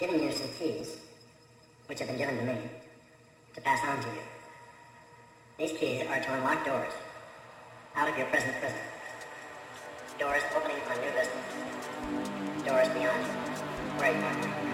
giving you some keys, which have been given to me, to pass on to you. These keys are to unlock doors out of your present prison. Doors opening on new vistas. Doors beyond where you.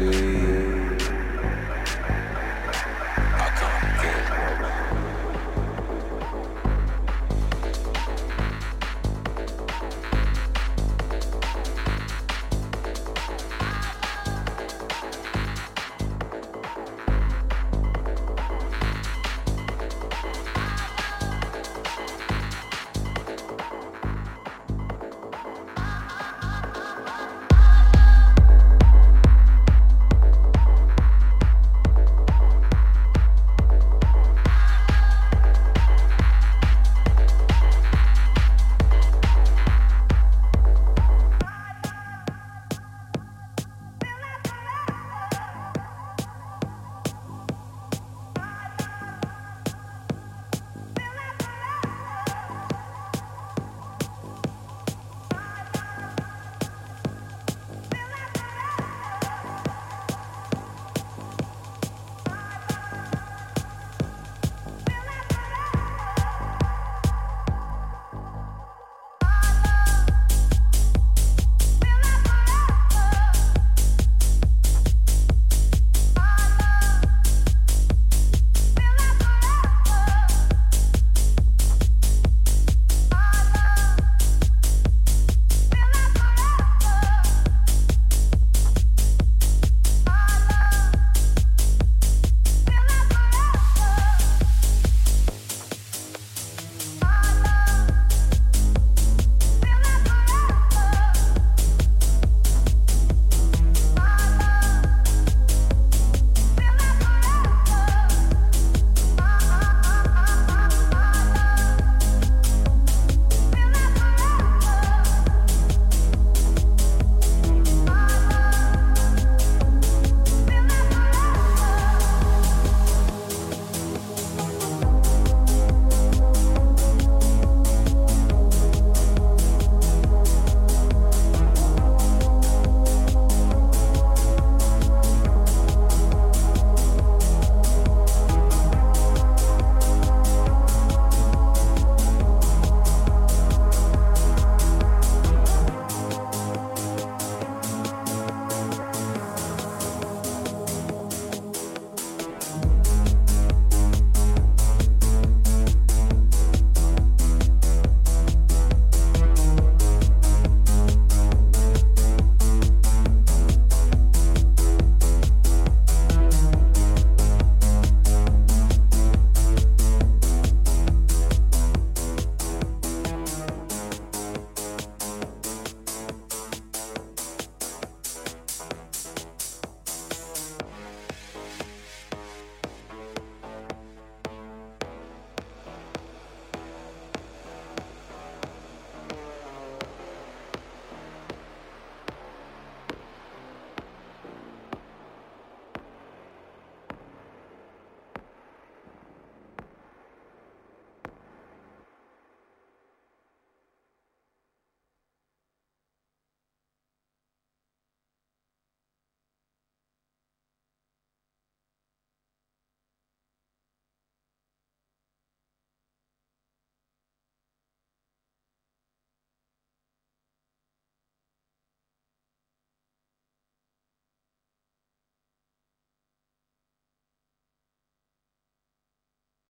Noises